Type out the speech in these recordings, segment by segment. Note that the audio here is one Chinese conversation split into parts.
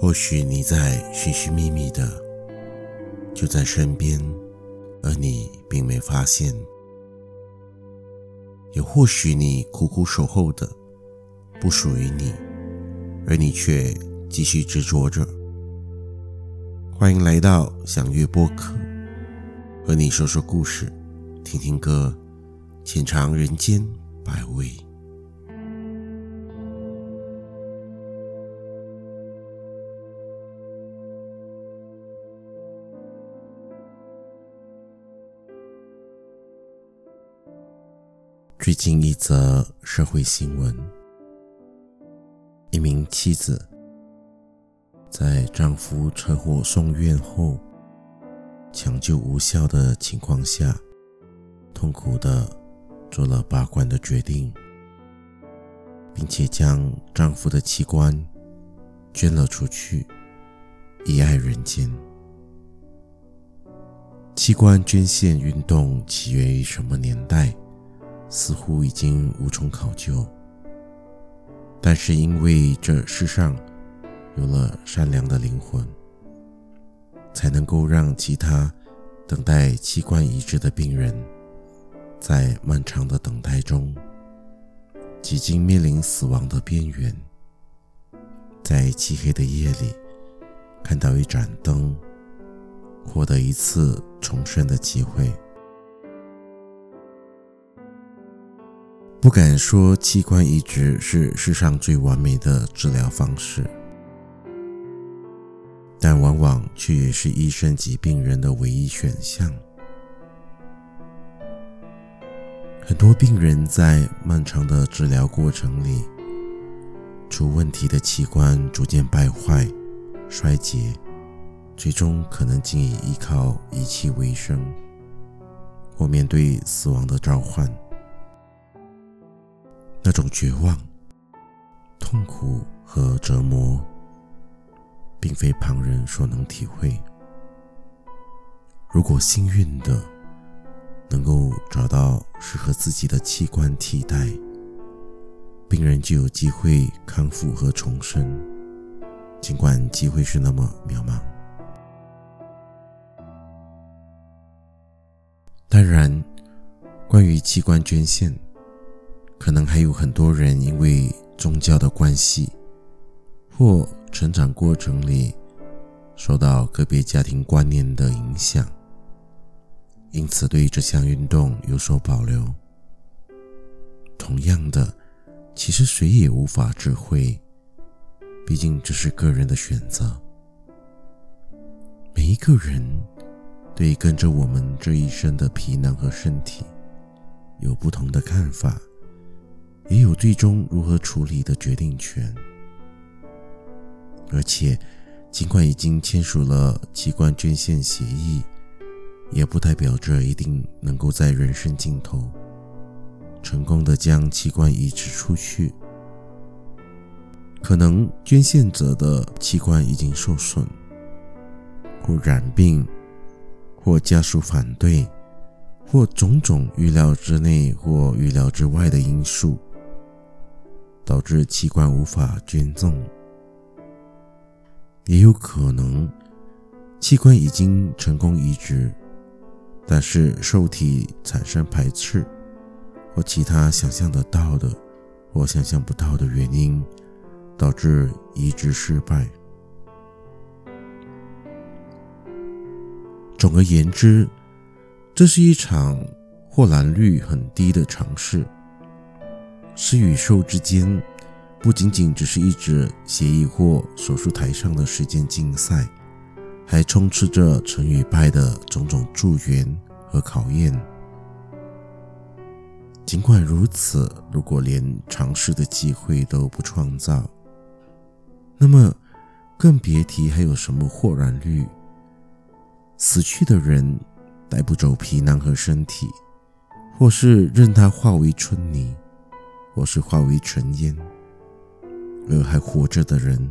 或许你在寻寻觅觅的，就在身边，而你并没发现；也或许你苦苦守候的，不属于你，而你却继续执着着。欢迎来到享乐播客，和你说说故事，听听歌，浅尝人间百味。最近一则社会新闻：一名妻子在丈夫车祸送院后，抢救无效的情况下，痛苦的做了拔罐的决定，并且将丈夫的器官捐了出去，遗爱人间。器官捐献运动起源于什么年代？似乎已经无从考究，但是因为这世上有了善良的灵魂，才能够让其他等待器官移植的病人，在漫长的等待中，几经面临死亡的边缘，在漆黑的夜里看到一盏灯，获得一次重生的机会。不敢说器官移植是世上最完美的治疗方式，但往往却也是医生及病人的唯一选项。很多病人在漫长的治疗过程里，出问题的器官逐渐败坏、衰竭，最终可能仅以依靠仪器为生，或面对死亡的召唤。那种绝望、痛苦和折磨，并非旁人所能体会。如果幸运的能够找到适合自己的器官替代，病人就有机会康复和重生，尽管机会是那么渺茫。当然，关于器官捐献。可能还有很多人因为宗教的关系，或成长过程里受到个别家庭观念的影响，因此对这项运动有所保留。同样的，其实谁也无法指挥，毕竟这是个人的选择。每一个人对跟着我们这一生的皮囊和身体有不同的看法。也有最终如何处理的决定权，而且，尽管已经签署了器官捐献协议，也不代表着一定能够在人生尽头成功的将器官移植出去。可能捐献者的器官已经受损，或染病，或家属反对，或种种预料之内或预料之外的因素。导致器官无法捐赠，也有可能器官已经成功移植，但是受体产生排斥或其他想象得到的或想象不到的原因，导致移植失败。总而言之，这是一场获蓝率很低的尝试。施与受之间，不仅仅只是一纸协议或手术台上的时间竞赛，还充斥着成与败的种种助缘和考验。尽管如此，如果连尝试的机会都不创造，那么更别提还有什么豁然率。死去的人带不走皮囊和身体，或是任它化为春泥。或是化为尘烟，而还活着的人，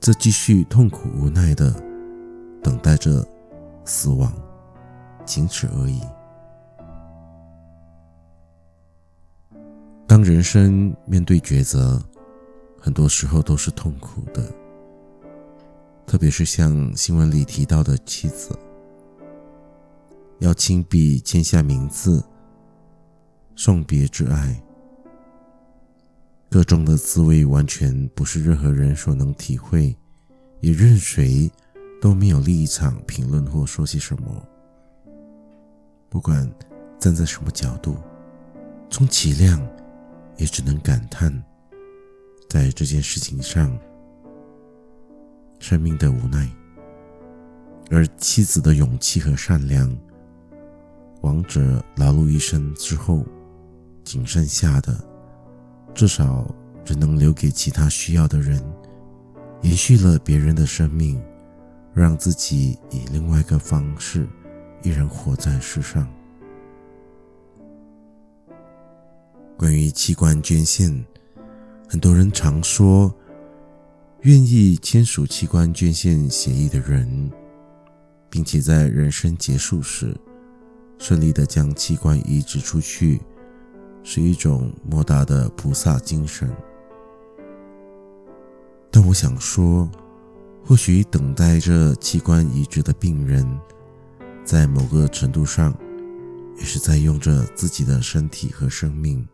则继续痛苦无奈地等待着死亡，仅此而已。当人生面对抉择，很多时候都是痛苦的，特别是像新闻里提到的妻子，要亲笔签下名字，送别挚爱，个中的滋味完全不是任何人所能体会，也任谁都没有立场评论或说些什么。不管站在什么角度，充其量也只能感叹，在这件事情上，生命的无奈，而妻子的勇气和善良，王者劳碌一生之后，仅剩下的，至少只能留给其他需要的人，延续了别人的生命，让自己以另外一个方式依然活在世上。关于器官捐献，很多人常说，愿意签署器官捐献协议的人，并且在人生结束时顺利的将器官移植出去，是一种莫大的菩萨精神。但我想说，或许等待着器官移植的病人，在某个程度上，也是在用着自己的身体和生命。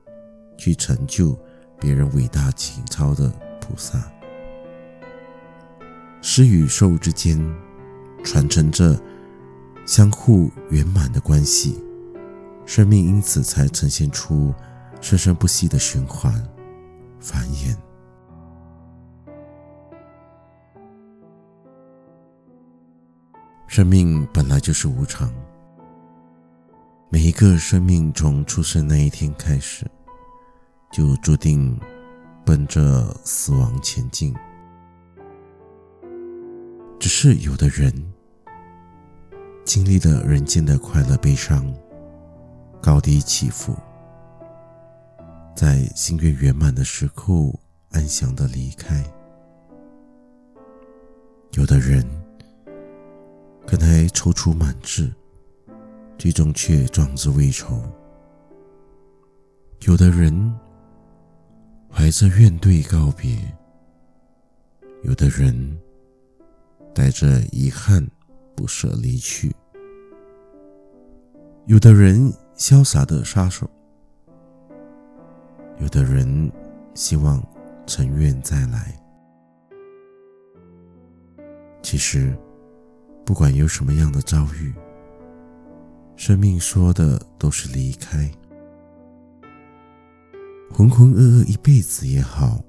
去成就别人伟大情操的菩萨，施与受之间传承着相互圆满的关系，生命因此才呈现出生生不息的循环繁衍。生命本来就是无常，每一个生命从出生那一天开始。就注定奔着死亡前进。只是有的人经历了人间的快乐悲伤，高低起伏，在心愿圆满的时候安详的离开；有的人可能踌躇满志，最终却壮志未酬；有的人。怀着怨怼告别，有的人带着遗憾不舍离去，有的人潇洒的杀手，有的人希望尘缘再来。其实，不管有什么样的遭遇，生命说的都是离开。浑浑噩噩一辈子也好，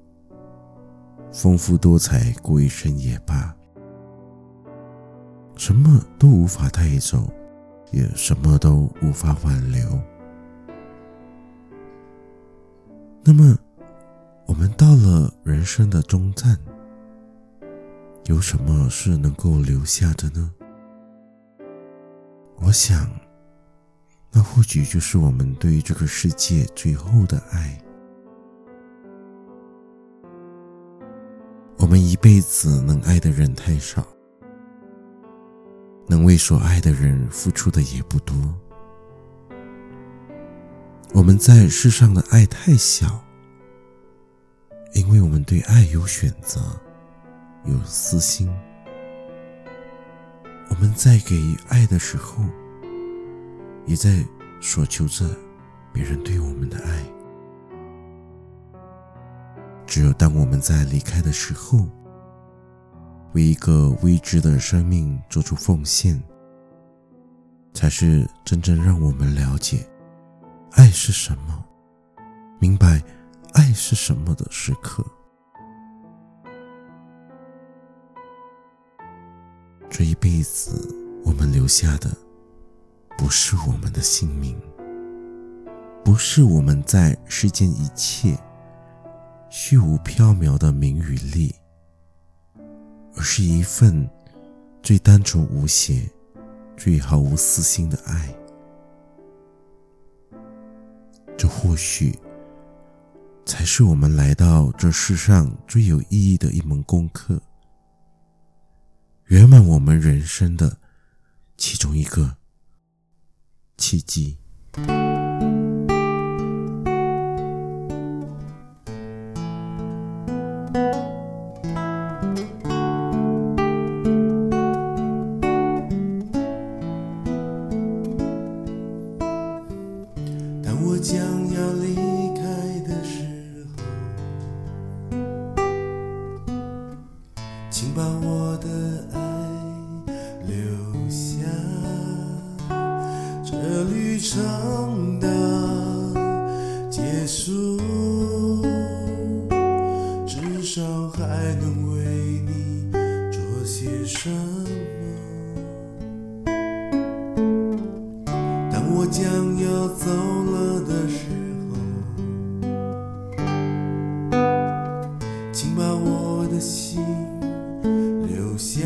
丰富多彩过一生也罢，什么都无法带走，也什么都无法挽留。那么，我们到了人生的终站，有什么是能够留下的呢？我想，那或许就是我们对这个世界最后的爱。我们一辈子能爱的人太少，能为所爱的人付出的也不多。我们在世上的爱太小，因为我们对爱有选择，有私心。我们在给爱的时候，也在索求着别人对我们的爱。只有当我们在离开的时候，为一个未知的生命做出奉献，才是真正让我们了解爱是什么，明白爱是什么的时刻。这一辈子，我们留下的不是我们的性命，不是我们在世间一切。虚无缥缈的名与利，而是一份最单纯无邪、最毫无私心的爱。这或许才是我们来到这世上最有意义的一门功课，圆满我们人生的其中一个契机。请把我的爱留下。这旅程的结束，至少还能为你做些什么。当我将要走了的时候，请把我的心。家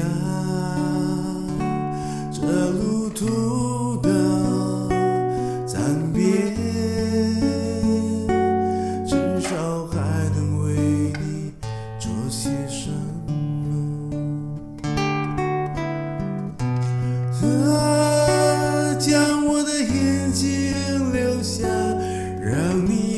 这路途的暂别至少还能为你做些什么。啊将我的眼睛留下让你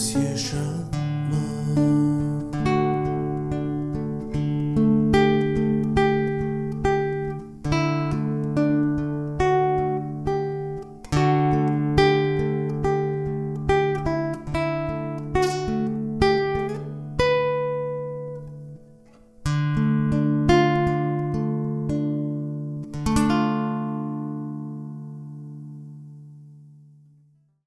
写着